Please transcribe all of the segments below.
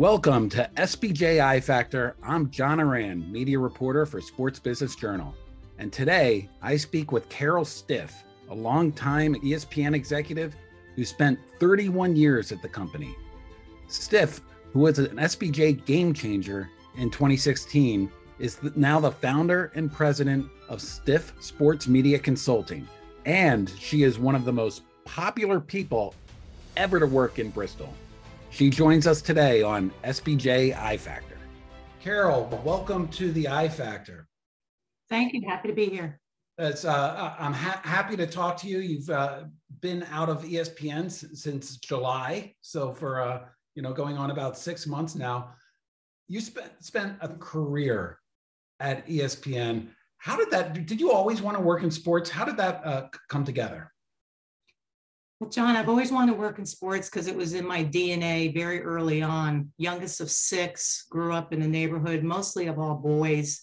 Welcome to SBJ I Factor. I'm John Ourand, media reporter for Sports Business Journal. And today I speak with Carol Stiff, a longtime ESPN executive who spent 31 years at the company. Stiff, who was an SBJ game changer in 2016, is now the founder and president of Stiff Sports Media Consulting. And she is one of the most popular people ever to work in Bristol. She joins us today on SBJ I Factor. Carol, welcome to the I Factor. Thank you. Happy to be here. It's, uh, I'm ha- happy to talk to you. You've uh, been out of ESPN s- since July, so for uh, you know going on about six months now. You spent spent a career at ESPN. How did that? Did you always want to work in sports? How did that uh, come together? Well, John, I've always wanted to work in sports because it was in my DNA very early on. Youngest of six, grew up in a neighborhood mostly of all boys,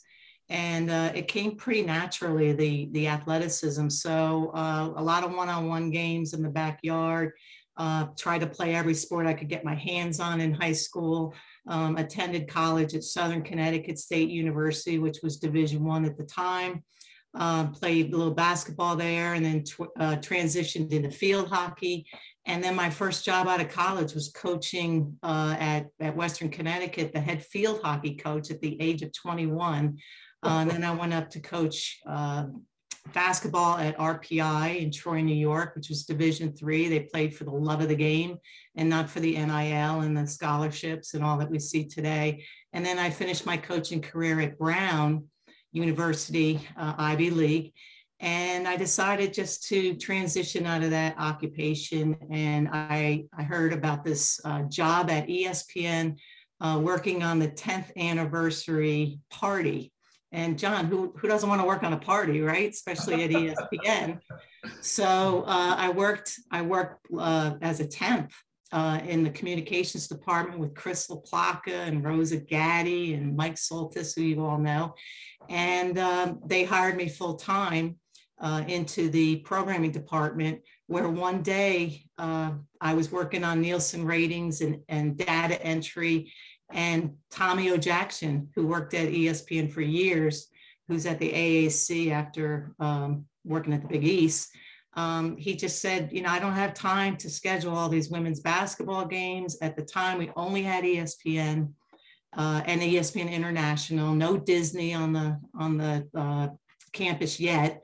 and uh, it came pretty naturally the the athleticism. So uh, a lot of one-on-one games in the backyard. Uh, tried to play every sport I could get my hands on in high school. Um, attended college at Southern Connecticut State University, which was Division One at the time uh, played a little basketball there and then tw- uh, transitioned into field hockey. And then my first job out of college was coaching uh, at, at Western Connecticut, the head field hockey coach at the age of 21. Uh, and then I went up to coach uh, basketball at RPI in Troy, New York, which was Division three. They played for the love of the game and not for the NIL and the scholarships and all that we see today. And then I finished my coaching career at Brown, University, uh, Ivy League. And I decided just to transition out of that occupation. And I, I heard about this uh, job at ESPN uh, working on the 10th anniversary party. And John, who, who doesn't want to work on a party, right? Especially at ESPN. so uh, I worked, I worked uh, as a temp uh, in the communications department with Chris LaPlaca and Rosa Gatti and Mike Soltys, who you all know. And um, they hired me full time uh, into the programming department, where one day uh, I was working on Nielsen ratings and, and data entry. And Tommy Odjakjian, who worked at ESPN for years, who's at the AAC after um, working at the Big East, um, he just said, you know, I don't have time to schedule all these women's basketball games. At the time, we only had ESPN uh, and ESPN International, no Disney on the on the uh, campus yet.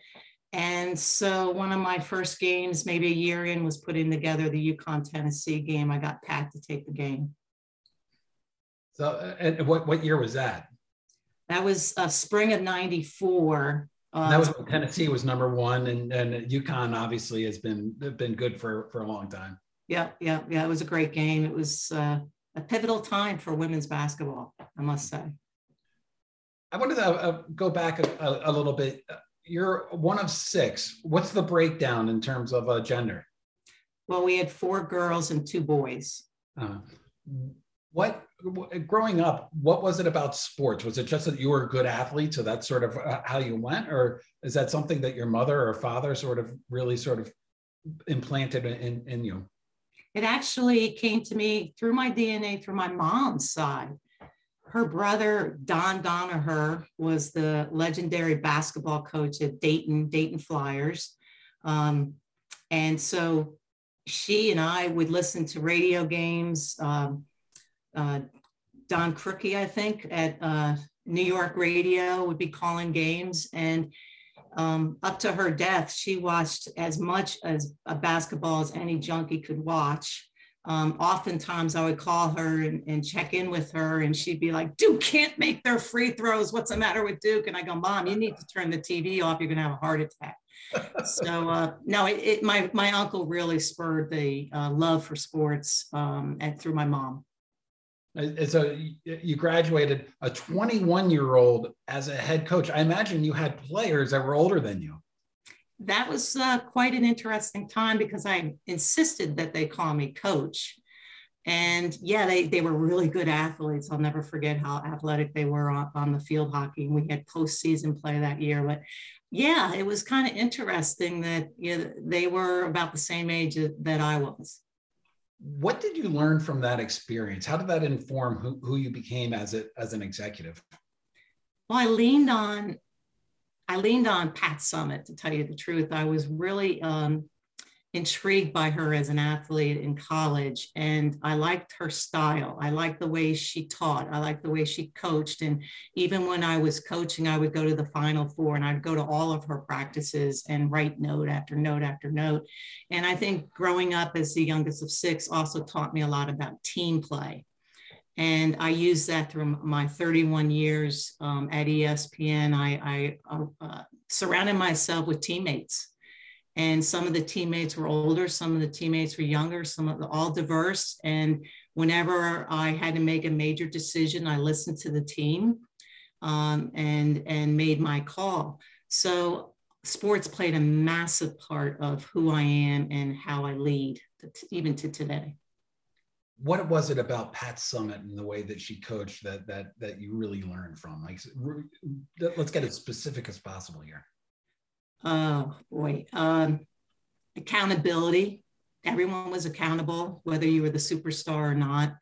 And so one of my first games, maybe a year in, was putting together the UConn Tennessee game. I got Pat to take the game. So, uh, and what what year was that? That was uh, spring of '94. Uh, that was Tennessee was number one, and and UConn obviously has been been good for for a long time. Yeah, yeah, yeah. It was a great game. It was uh, a pivotal time for women's basketball, I must say. I wanted to uh, go back a, a, little bit. You're one of six. What's the breakdown in terms of uh, gender? Well, we had four girls and two boys. Uh, what growing up what was it about sports? Was it just that you were a good athlete so that's sort of uh, how you went? Or is that something that your mother or father sort of really sort of implanted in, in you? It actually came to me through my dna through my mom's side. Her brother Don Donoher was the legendary basketball coach at dayton dayton flyers. Um, and so she and i would listen to radio games um, uh, Don Criqui, I think, at uh, New York radio would be calling games. And um, up to her death, she watched as much as a basketball as any junkie could watch. Um, oftentimes I would call her and, and, check in with her, and she'd be like, Duke can't make their free throws. What's the matter with Duke? And I go, Mom, you need to turn the TV off. You're going to have a heart attack. so, uh, no, it, it, my, my uncle really spurred the uh, love for sports um, and through my mom. So you graduated a 21 year old as a head coach. I imagine you had players that were older than you. That was uh, quite an interesting time because I insisted that they call me coach. And yeah, they, they were really good athletes. I'll never forget how athletic they were on, on the field hockey. We had postseason play that year. But yeah, it was kind of interesting that you know, they were about the same age that I was What did you learn from that experience? How did that inform who, who you became as a, as an executive? Well, I leaned on I leaned on Pat Summitt to tell you the truth. I was really um, intrigued by her as an athlete in college, and I liked her style. I liked the way she taught. I liked the way she coached. And even when I was coaching, I would go to the Final Four and I'd go to all of her practices and write note after note after note. And I think growing up as the youngest of six also taught me a lot about team play and I used that through my 31 years um, at ESPN. I, I uh, surrounded myself with teammates, and some of the teammates were older, some of the teammates were younger, some of the all diverse. And whenever I had to make a major decision, I listened to the team um, and and made my call. So sports played a massive part of who I am and how I lead, even to today what was it about Pat Summitt and the way that she coached that that that you really learned from? Like, let's get as specific as possible here. Oh boy, um, accountability. Everyone was accountable, whether you were the superstar or not.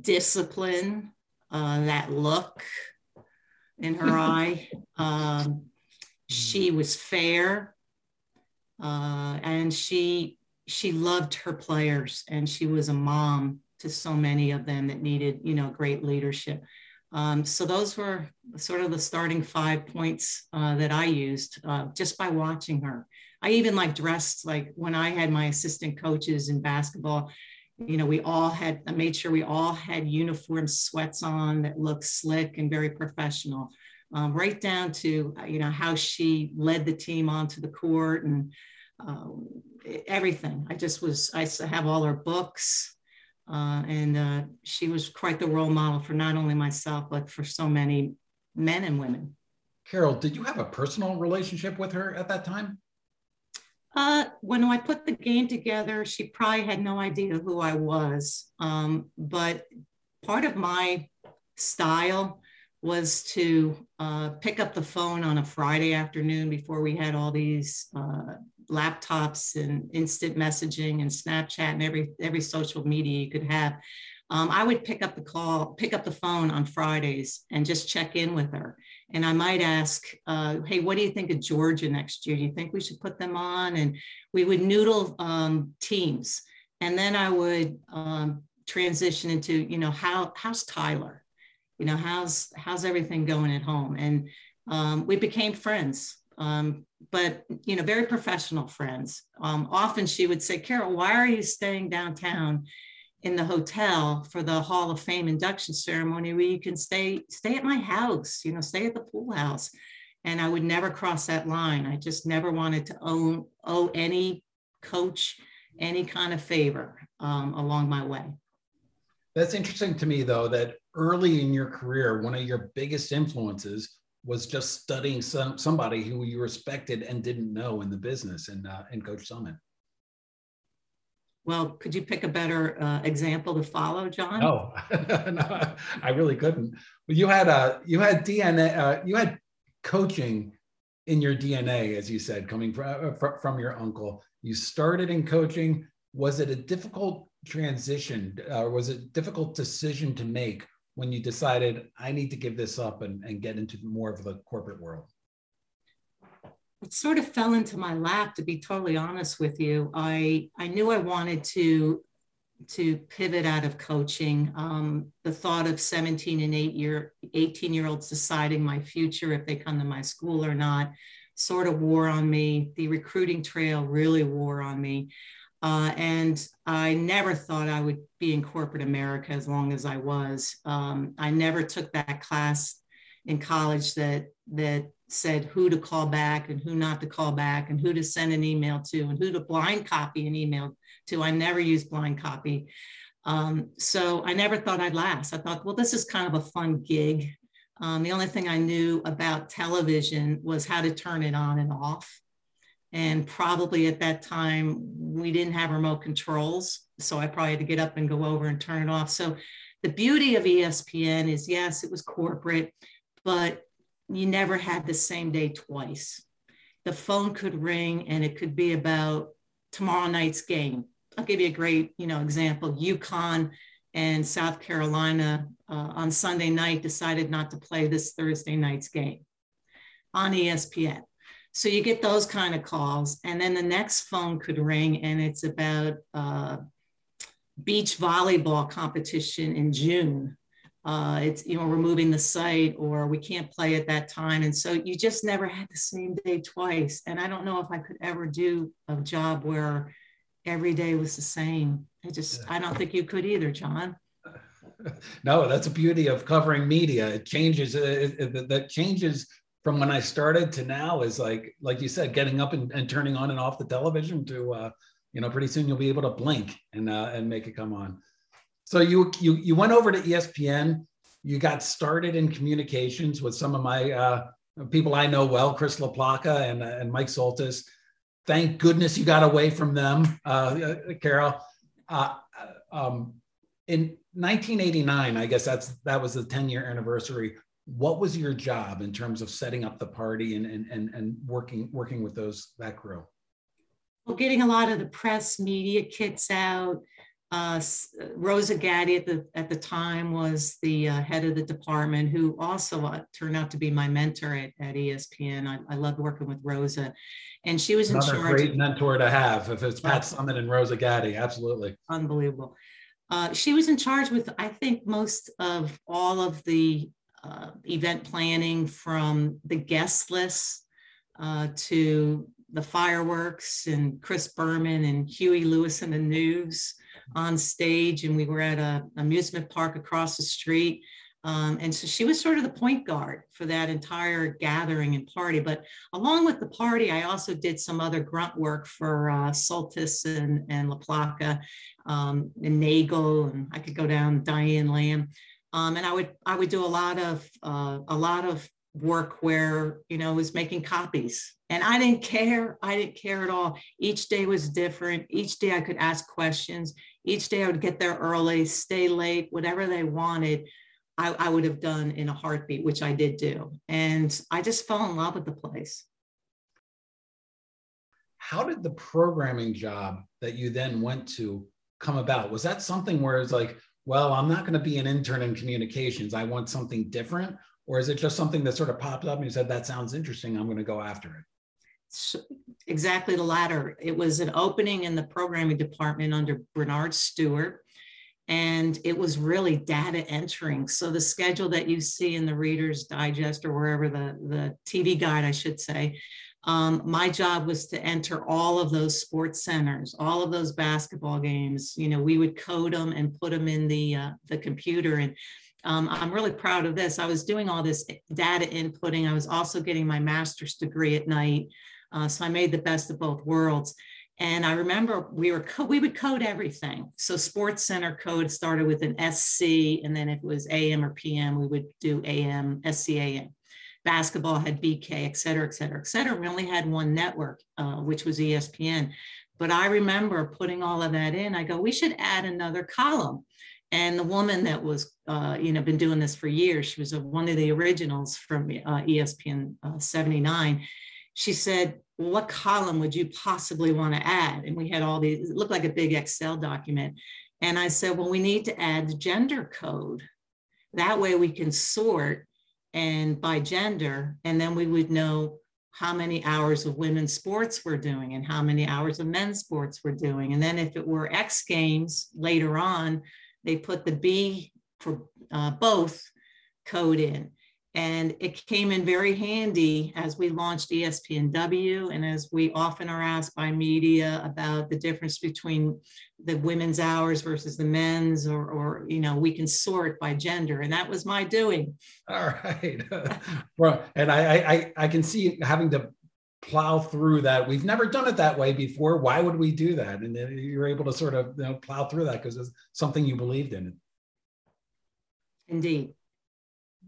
Discipline, uh, that look in her eye. Um, she mm. was fair, uh, and she she loved her players and she was a mom to so many of them that needed you know great leadership um, so those were sort of the starting five points uh, that i used uh, just by watching her i even like dressed like when i had my assistant coaches in basketball you know we all had i made sure we all had uniform sweats on that looked slick and very professional um, right down to you know how she led the team onto the court and um, everything. I just was, I have all her books. Uh, and uh, she was quite the role model for not only myself, but for so many men and women. Carol, did you have a personal relationship with her at that time? Uh, when I put the game together, she probably had no idea who I was. Um, but part of my style was to uh, pick up the phone on a Friday afternoon before we had all these uh, laptops and instant messaging and Snapchat and every every social media you could have. Um, I would pick up the call, pick up the phone on Fridays and just check in with her. And I might ask, uh, "Hey, what do you think of Georgia next year? Do you think we should put them on?" And we would noodle um, teams, and then I would um, transition into, you know, how how's Tyler? You know, how's how's everything going at home? And um, we became friends um, but you know, very professional friends. Um, often she would say, "Carol, why are you staying downtown in the hotel for the Hall of Fame induction ceremony where you can stay stay at my house? You know, stay at the pool house." And I would never cross that line. I just never wanted to own owe any coach any kind of favor um, along my way. That's interesting to me, though, that early in your career, one of your biggest influences was just studying some somebody who you respected and didn't know in the business and uh, and Coach Summitt. Well, could you pick a better uh, example to follow, John? No, no, I really couldn't. But you had a uh, you had DNA, uh, you had coaching in your DNA, as you said, coming from uh, from your uncle. You started in coaching. Was it a difficult transition, or was it a difficult decision to make when you decided I need to give this up and, and get into more of the corporate world? It sort of fell into my lap, to be totally honest with you. I I knew I wanted to to pivot out of coaching. Um, the thought of 17 and 8 year 18 year olds deciding my future if they come to my school or not sort of wore on me. The recruiting trail really wore on me. Uh, and I never thought I would be in corporate America as long as I was. Um, I never took that class in college that that said who to call back and who not to call back and who to send an email to and who to blind copy an email to. I never used blind copy. Um, so I never thought I'd last. I thought, well, this is kind of a fun gig. Um, the only thing I knew about television was how to turn it on and off. And probably at that time, we didn't have remote controls. So I probably had to get up and go over and turn it off. So the beauty of ESPN is yes, it was corporate, but you never had the same day twice. The phone could ring and it could be about tomorrow night's game. I'll give you a great, you know, example. UConn and South Carolina uh, on Sunday night decided not to play this Thursday night's game on ESPN. So you get those kind of calls, and then the next phone could ring, and it's about uh, beach volleyball competition in June. Uh, it's you know removing the site, or we can't play at that time, and so you just never had the same day twice. And I don't know if I could ever do a job where every day was the same. I just I don't think you could either, John. No, that's the beauty of covering media. It changes. It, it, that changes from when I started to now is like, like you said, getting up and, and turning on and off the television to, uh, you know, pretty soon you'll be able to blink and, uh, and make it come on. So you, you, you went over to ESPN, you got started in communications with some of my, uh, people I know well, Chris LaPlaca and, uh, and Mike Soltys. Thank goodness you got away from them, uh, Carol. uh, Carol. Um, in 1989, I guess that's, that was the 10 year anniversary what was your job in terms of setting up the party and and and, and working working with those that crew well getting a lot of the press media kits out uh, Rosa Gatti at the at the time was the uh, head of the department, who also uh, turned out to be my mentor at, at ESPN. I, I loved working with Rosa, and she was Another in charge. great mentor to have if it's Pat Summitt and Rosa Gatti, absolutely unbelievable. Uh, she was in charge with I think most of all of the uh, event planning from the guest list uh, to the fireworks and Chris Berman and Huey Lewis and the news on stage. And we were at a amusement park across the street. Um, and so she was sort of the point guard for that entire gathering and party. But along with the party, I also did some other grunt work for uh, Soltys and, and LaPlaca um, and Nagel, and I could go down Diane Lamb. Um, and I would I would do a lot of uh, a lot of work where you know was making copies. And i didn't care. I didn't care at all. Each day was different. Each day i could ask questions. Each day i would get there early stay late whatever they wanted I, I would have done in a heartbeat which i did do. And i just fell in love with the place. How did the programming job that you then went to come about? Was that something where it's like well, I'm not going to be an intern in communications. I want something different. Or is it just something that sort of popped up and you said, that sounds interesting. I'm going to go after it? So exactly the latter. It was an opening in the programming department under Bernard Stewart. And it was really data entering. So the schedule that you see in the Reader's Digest or wherever the, the TV guide, I should say, um, my job was to enter all of those sports centers, all of those basketball games. You know, we would code them and put them in the uh, the computer. And um, I'm really proud of this. I was doing all this data inputting. I was also getting my master's degree at night, uh, so I made the best of both worlds. And I remember we were co- we would code everything. So Sports Center code started with an SC, and then if it was AM or PM, we would do AM, SCAM basketball had BK, et cetera, et cetera, et cetera. We only had one network, uh, which was ESPN. But I remember putting all of that in. I go, we should add another column. And the woman that was, uh, you know, been doing this for years, she was a, one of the originals from uh, ESPN uh, 79. She said, what column would you possibly want to add? And we had all these, it looked like a big Excel document. And I said, well, we need to add the gender code. That way we can sort and by gender, and then we would know how many hours of women's sports we're doing and how many hours of men's sports we're doing. And then if it were X Games later on, they put the B for uh, both code in. And it came in very handy as we launched ESPNW and as we often are asked by media about the difference between the women's hours versus the men's, or, or you know, we can sort by gender. And that was my doing. All right. well, and I, I, I can see having to plow through that. We've never done it that way before. Why would we do that? And you're able to sort of you know, plow through that because it's something you believed in. Indeed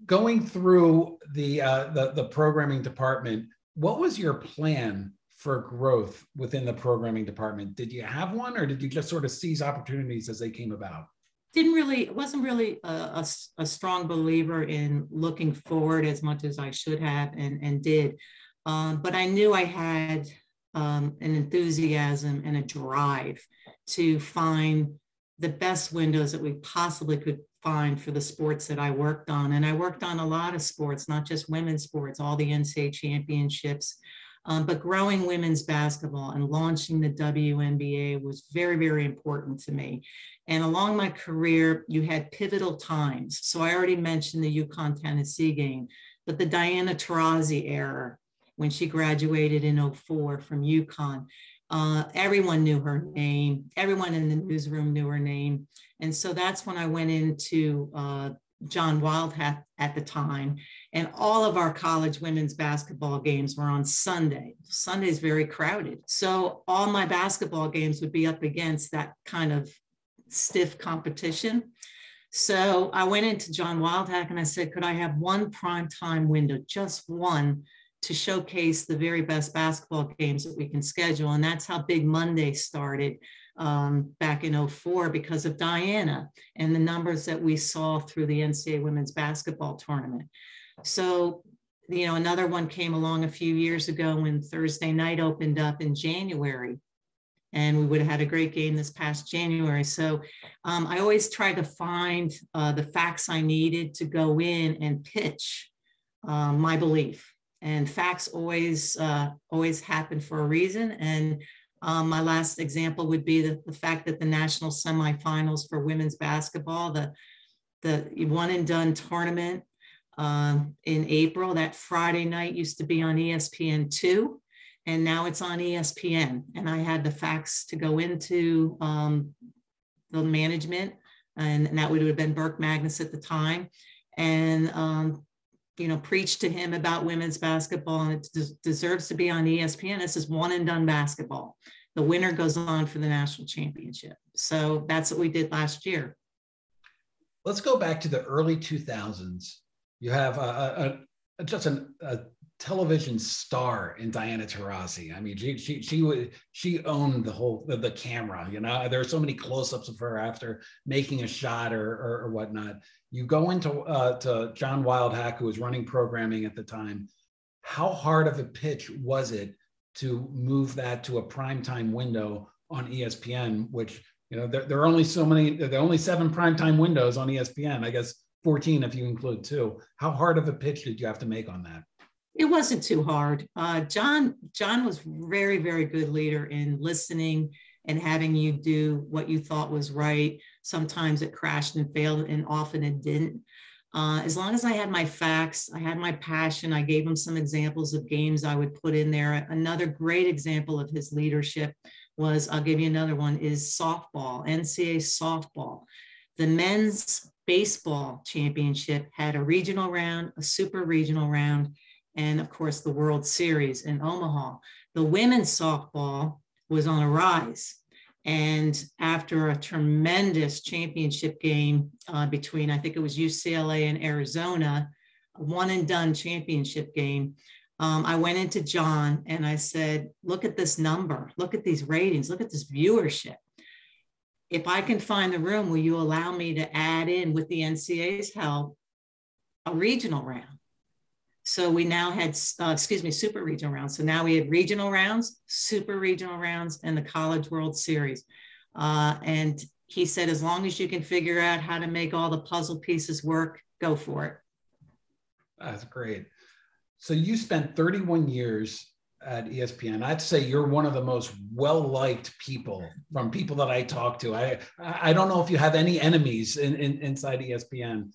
going through the, uh, the the programming department, what was your plan for growth within the programming department? Did you have one, or did you just sort of seize opportunities as they came about? Didn't really, wasn't really a, a, a strong believer in looking forward as much as I should have and, and did. Um, but I knew I had um, an enthusiasm and a drive to find the best windows that we possibly could find for the sports that I worked on. And I worked on a lot of sports, not just women's sports, all the NCAA championships. Um, but growing women's basketball and launching the WNBA was very, very important to me. And along my career, you had pivotal times. So I already mentioned the UConn Tennessee game, but the Diana Taurasi era, when she graduated in 04 from UConn, uh, everyone knew her name. Everyone in the newsroom knew her name. And so that's when I went into uh, John Wildhack at the time. And all of our college women's basketball games were on Sunday. Sunday is very crowded. So all my basketball games would be up against that kind of stiff competition. So I went into John Wildhack and I said, could I have one prime time window, just one, to showcase the very best basketball games that we can schedule? And that's how Big Monday started um, back in 04 because of Diana and the numbers that we saw through the NCAA women's basketball tournament. So, you know, another one came along a few years ago when Thursday night opened up in January. And we would have had a great game this past January. So um, I always try to find uh, the facts I needed to go in and pitch uh, my belief. And facts always uh, always happen for a reason. And um, my last example would be the, the fact that the national semifinals for women's basketball, the, the one and done tournament um, in April, that Friday night used to be on ESPN2, and now it's on ESPN. And I had the facts to go into um, the management, and, and, that would have been Burke Magnus at the time. And um, you know, preach to him about women's basketball and it des- deserves to be on ESPN. This is one and done basketball. The winner goes on for the national championship. So that's what we did last year. Let's go back to the early 2000s. You have a, a, a just an, a television star in Diana Taurasi. I mean, she she she would she owned the whole the, the camera. You know, there are so many close-ups of her after making a shot or or, or whatnot. You go into uh, to John Wildhack, who was running programming at the time. How hard of a pitch was it to move that to a primetime window on ESPN? Which you know, there, there are only so many. There are only seven primetime windows on ESPN. I guess 14 if you include two. How hard of a pitch did you have to make on that? It wasn't too hard. Uh, John John was very very good leader in listening and having you do what you thought was right. Sometimes it crashed and failed, and often it didn't. Uh, as long as I had my facts, I had my passion, I gave him some examples of games I would put in there. Another great example of his leadership was I'll give you another one is softball, NCAA softball. The men's baseball championship had a regional round, a super regional round, and of course the World Series in Omaha. The women's softball was on a rise. And after a tremendous championship game uh, between, I think it was UCLA and Arizona, one and done championship game, um, I went into John and I said, Look at this number, look at these ratings, look at this viewership. If I can find the room, will you allow me to add in with the NCAA's help a regional round? So we now had, uh, excuse me, super regional rounds. So now we had regional rounds, super regional rounds, and the College World Series. Uh, and he said, as long as you can figure out how to make all the puzzle pieces work, go for it. That's great. So you spent 31 years at ESPN. I'd say you're one of the most well-liked people from people that I talk to. I I don't know if you have any enemies in, in inside ESPN.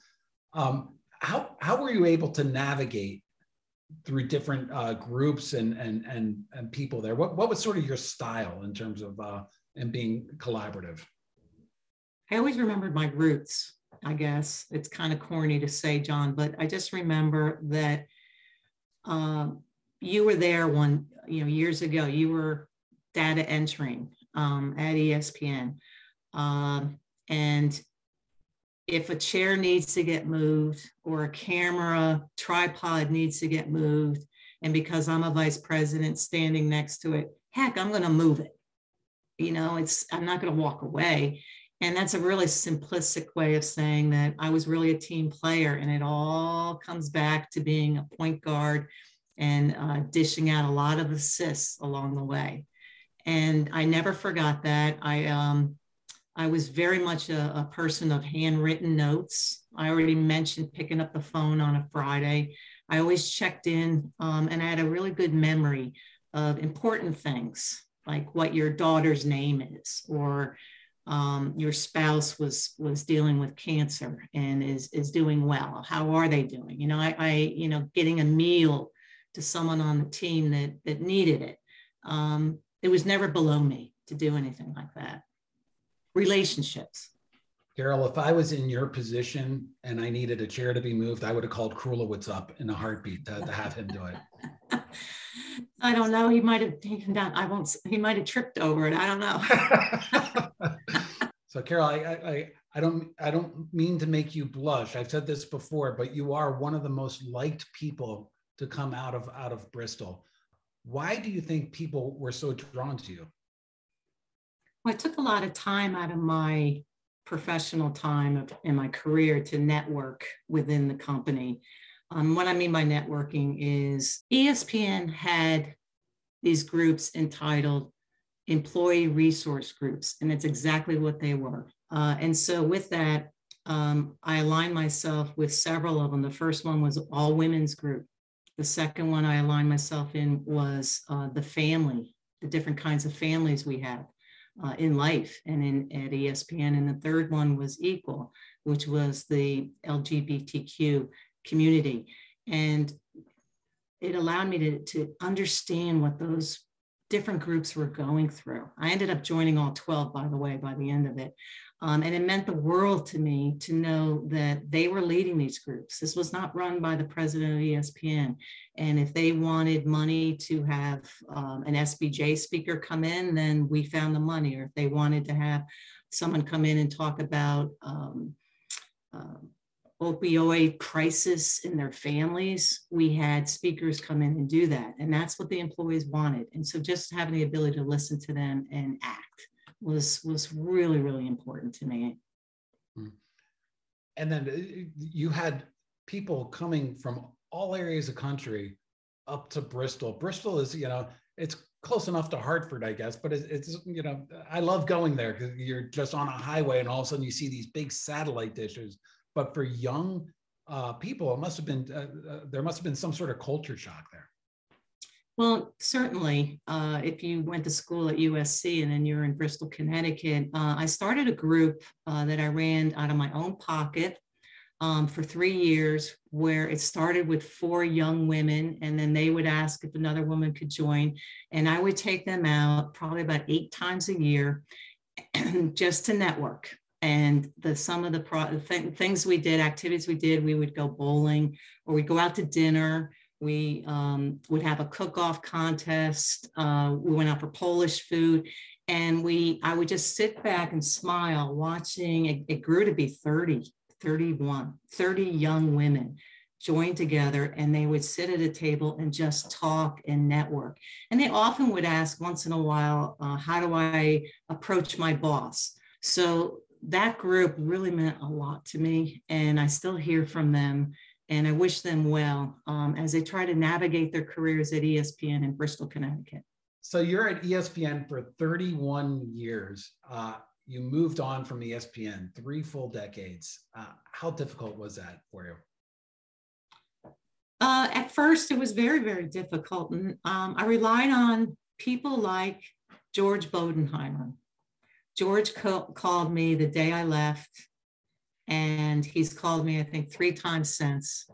Um, how how were you able to navigate through different uh, groups and, and and and people there? What what was sort of your style in terms of uh, and being collaborative? I always remembered my roots. I guess it's kind of corny to say, John, but I just remember that um, you were there one you know years ago. You were data entering um, at ESPN, um, and if a chair needs to get moved or a camera tripod needs to get moved, and because I'm a vice president standing next to it, heck, I'm going to move it. You know, it's I'm not going to walk away. And that's a really simplistic way of saying that I was really a team player, and it all comes back to being a point guard and uh, dishing out a lot of assists along the way. And I never forgot that. I, um, I was very much a, a, person of handwritten notes. I already mentioned picking up the phone on a Friday. I always checked in, um, and I had a really good memory of important things like what your daughter's name is, or um, your spouse was was dealing with cancer and is is doing well. How are they doing? You know, I, I you know getting a meal to someone on the team that that needed it. Um, it was never below me to do anything like that. Relationships. Carol, if I was in your position and I needed a chair to be moved, I would have called Krulewitz up in a heartbeat to, to have him do it. I don't know. He might have taken down. I won't. He might have tripped over it. I don't know. so, Carol, I, I, I don't, I don't mean to make you blush. I've said this before, but you are one of the most liked people to come out of out of Bristol. Why do you think people were so drawn to you? Well, I took a lot of time out of my professional time of, in my career to network within the company. Um, what I mean by networking is ESPN had these groups entitled employee resource groups, and it's exactly what they were. Uh, and so, with that, um, I aligned myself with several of them. The first one was all women's group. The second one I aligned myself in was uh, the family, the different kinds of families we have uh, in life and in at ESPN. And the third one was equal, which was the LGBTQ community. And it allowed me to, to understand what those different groups were going through. I ended up joining all 12, by the way, by the end of it. Um, and it meant the world to me to know that they were leading these groups. This was not run by the president of ESPN. And if they wanted money to have um, an SBJ speaker come in, then we found the money. Or if they wanted to have someone come in and talk about um, uh, opioid crisis in their families, we had speakers come in and do that. And that's what the employees wanted. And so just having the ability to listen to them and act was was really really important to me. Hmm. and then uh, you had people coming from all areas of country up to bristol. Bristol is you know it's close enough to hartford i guess but it's, it's you know i love going there because you're just on a highway and all of a sudden you see these big satellite dishes. But for young uh, people it must have been uh, uh, there must have been some sort of culture shock there well, certainly. Uh, if you went to school at USC and then you're in Bristol, Connecticut, uh, I started a group uh, that I ran out of my own pocket um, for three years, where it started with four young women, and then they would ask if another woman could join, and I would take them out probably about eight times a year, just to network. And the some of the pro- th- things we did, activities we did, we would go bowling, or we'd go out to dinner we um, would have a cook-off contest. Uh, we went out for Polish food, and we I would just sit back and smile watching. It, it grew to be 30, 31, 30 young women joined together and they would sit at a table and just talk and network. And they often would ask once in a while, uh, how do I approach my boss? So that group really meant a lot to me. And I still hear from them and I wish them well um, as they try to navigate their careers at ESPN in Bristol, Connecticut. So you're at ESPN for 31 years. Uh, you moved on from ESPN three full decades. Uh, how difficult was that for you? Uh, at first, it was very, very difficult. And um, I relied on people like George Bodenheimer. George co- called me the day I left and he's called me, I think, three times since.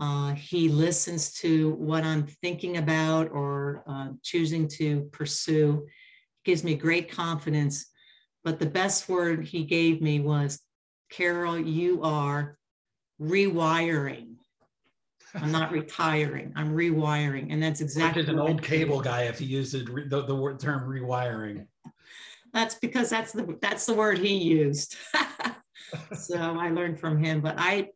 Uh, he listens to what I'm thinking about or uh, choosing to pursue. Gives me great confidence. But the best word he gave me was, Carol, you are rewiring. I'm not retiring. I'm rewiring, and that's exactly. Which is an old cable guy if he used the, the, the word term rewiring. That's because that's the that's the word he used. so I learned from him. But I,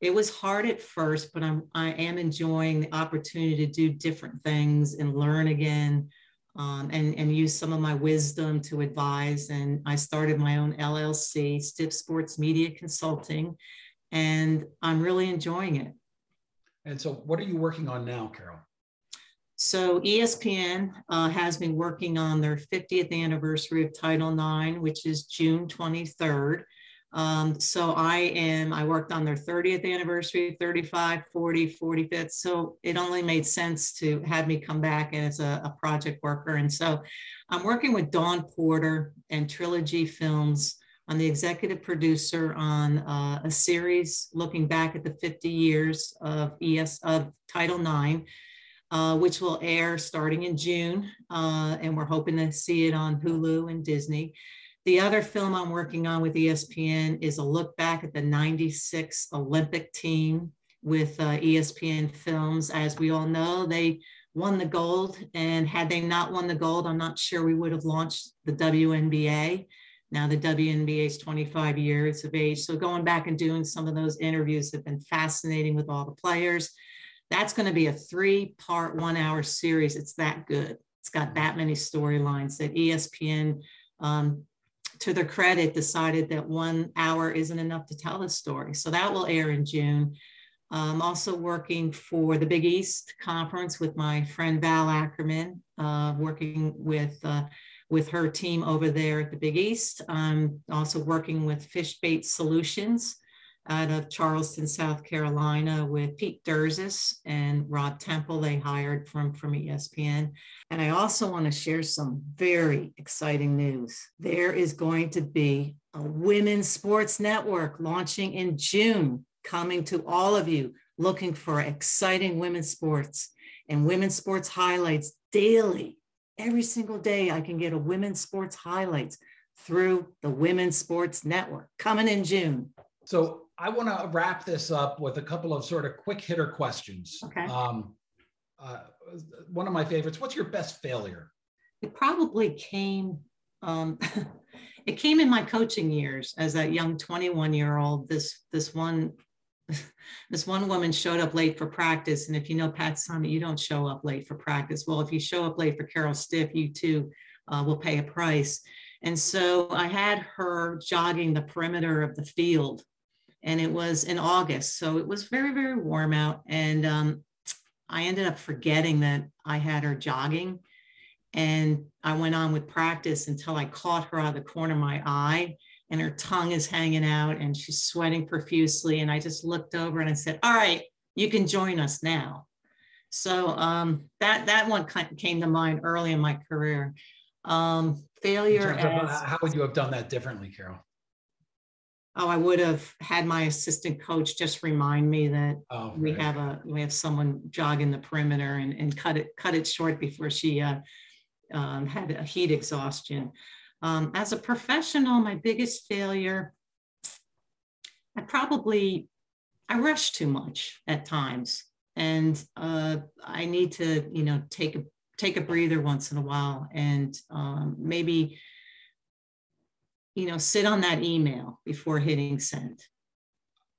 it was hard at first, but I'm I am enjoying the opportunity to do different things and learn again, um, and and use some of my wisdom to advise. And I started my own LLC, Stiff Sports Media Consulting, and I'm really enjoying it. And so, what are you working on now, Carol? So ESPN uh, has been working on their 50th anniversary of Title IX, which is June 23rd. Um, so I am, I worked on their 30th anniversary, 35, 40, 45th. So it only made sense to have me come back as a, a project worker. And so I'm working with Dawn Porter and Trilogy Films. I'm the executive producer on uh, a series looking back at the 50 years of ES of Title IX, uh, which will air starting in June, uh, and we're hoping to see it on Hulu and Disney. The other film I'm working on with ESPN is a look back at the 96 Olympic team with uh, ESPN Films. As we all know, they won the gold. And had they not won the gold, I'm not sure we would have launched the WNBA. Now the WNBA is 25 years of age. So going back and doing some of those interviews have been fascinating with all the players. That's going to be a three part, one hour series. It's that good. It's got that many storylines that ESPN um, to their credit, decided that one hour isn't enough to tell the story. So that will air in June. I'm also working for the Big East Conference with my friend Val Ackerman, uh, working with uh, with her team over there at the Big East. I'm also working with Fishbait Solutions, out of Charleston, South Carolina, with Pete Durzis and Rod Temple. They hired from, from ESPN. And I also want to share some very exciting news. There is going to be a women's sports network launching in June, coming to all of you looking for exciting women's sports and women's sports highlights daily. Every single day, I can get a women's sports highlights through the Women's Sports Network coming in June. So I want to wrap this up with a couple of sort of quick hitter questions. Okay. Um, uh, one of my favorites. What's your best failure? It probably came. Um, it came in my coaching years as that young 21 year old. This this one this one woman showed up late for practice, and if you know Pat Summitt, you don't show up late for practice. Well, if you show up late for Carol Stiff, you too uh, will pay a price. And so I had her jogging the perimeter of the field and it was in August. So it was very, very warm out. And um, I ended up forgetting that I had her jogging. And I went on with practice until I caught her out of the corner of my eye and her tongue is hanging out and she's sweating profusely. And I just looked over and I said, All right, you can join us now. So um, that, that one came to mind early in my career. Um, failure. As, how would you have done that differently, Carol? Oh, I would have had my assistant coach just remind me that oh, we have a we have someone jogging the perimeter and, and cut it cut it short before she uh, um, had a heat exhaustion. Um, as a professional, my biggest failure, I probably I rush too much at times, and uh, I need to you know take a take a breather once in a while and um, maybe you know, sit on that email before hitting send.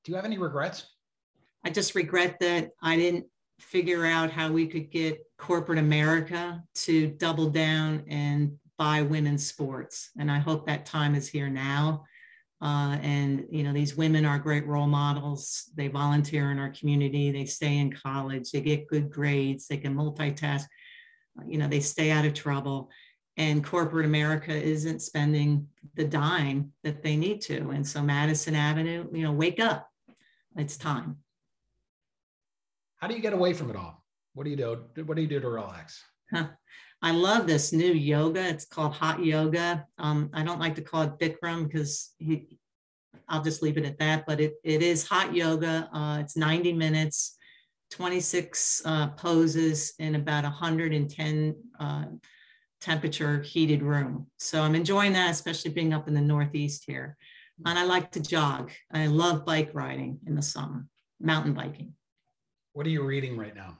Do you have any regrets? I just regret that I didn't figure out how we could get corporate America to double down and buy women's sports. And I hope that time is here now. Uh, and you know these women are great role models they volunteer in our community they stay in college they get good grades they can multitask you know they stay out of trouble and corporate America isn't spending the dime that they need to. And so Madison Avenue, you know, wake up. It's time. How do you get away from it all? What do you do? What do you do to relax? Huh. I love this new yoga. It's called hot yoga. Um, I don't like to call it Bikram because he, I'll just leave it at that. But it, it is hot yoga. Uh, it's 90 minutes, 26 uh, poses and about 110 uh, temperature heated room. So I'm enjoying that, especially being up in the Northeast here. And I like to jog. I love bike riding in the summer, mountain biking. What are you reading right now?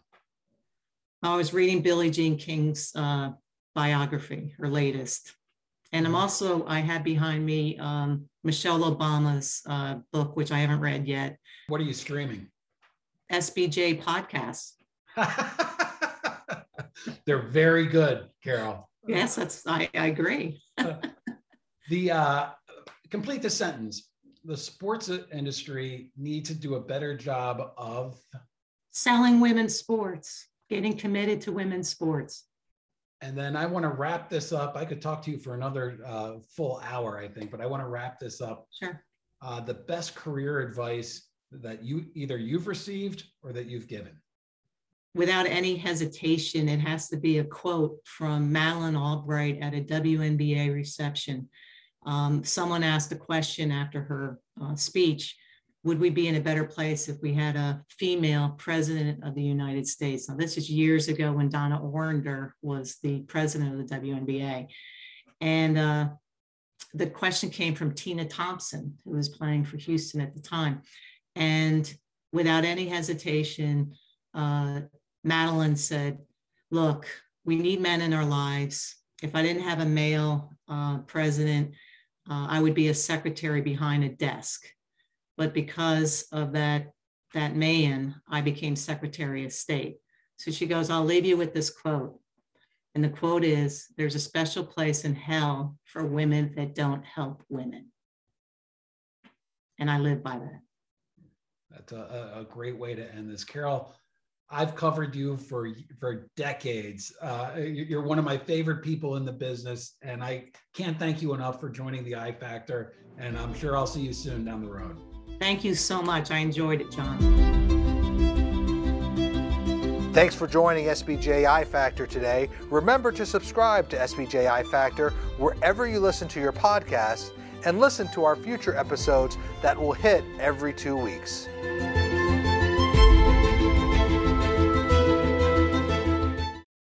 I was reading Billie Jean King's uh, biography, her latest. And I'm mm-hmm. also, I have behind me um, Michelle Obama's uh, book, which I haven't read yet. What are you streaming? SBJ podcasts. They're very good, Carol. Yes, that's I, I agree. the uh, complete the sentence. The sports industry need to do a better job of selling women's sports, getting committed to women's sports. And then I want to wrap this up. I could talk to you for another uh, full hour, I think, but I want to wrap this up. Sure. Uh, the best career advice that you either you've received or that you've given. Without any hesitation, it has to be a quote from Madeleine Albright at a WNBA reception. Um, someone asked a question after her uh, speech would we be in a better place if we had a female president of the United States? Now, this is years ago when Donna Orender was the president of the WNBA. And uh, the question came from Tina Thompson, who was playing for Houston at the time. And without any hesitation, uh, Madeleine said, Look, we need men in our lives. If I didn't have a male uh, president, uh, I would be a secretary behind a desk but because of that that man, I became Secretary of State. So she goes, I'll leave you with this quote. And the quote is There's a special place in hell for women that don't help women. And I live by that. That's a, a great way to end this. Carol, I've covered you for for decades. Uh, you're one of my favorite people in the business, and I can't thank you enough for joining the I Factor. And I'm sure I'll see you soon down the road. Thank you so much. I enjoyed it, John. Thanks for joining SBJ I Factor today. Remember to subscribe to SBJ I Factor wherever you listen to your podcasts and listen to our future episodes that will hit every two weeks.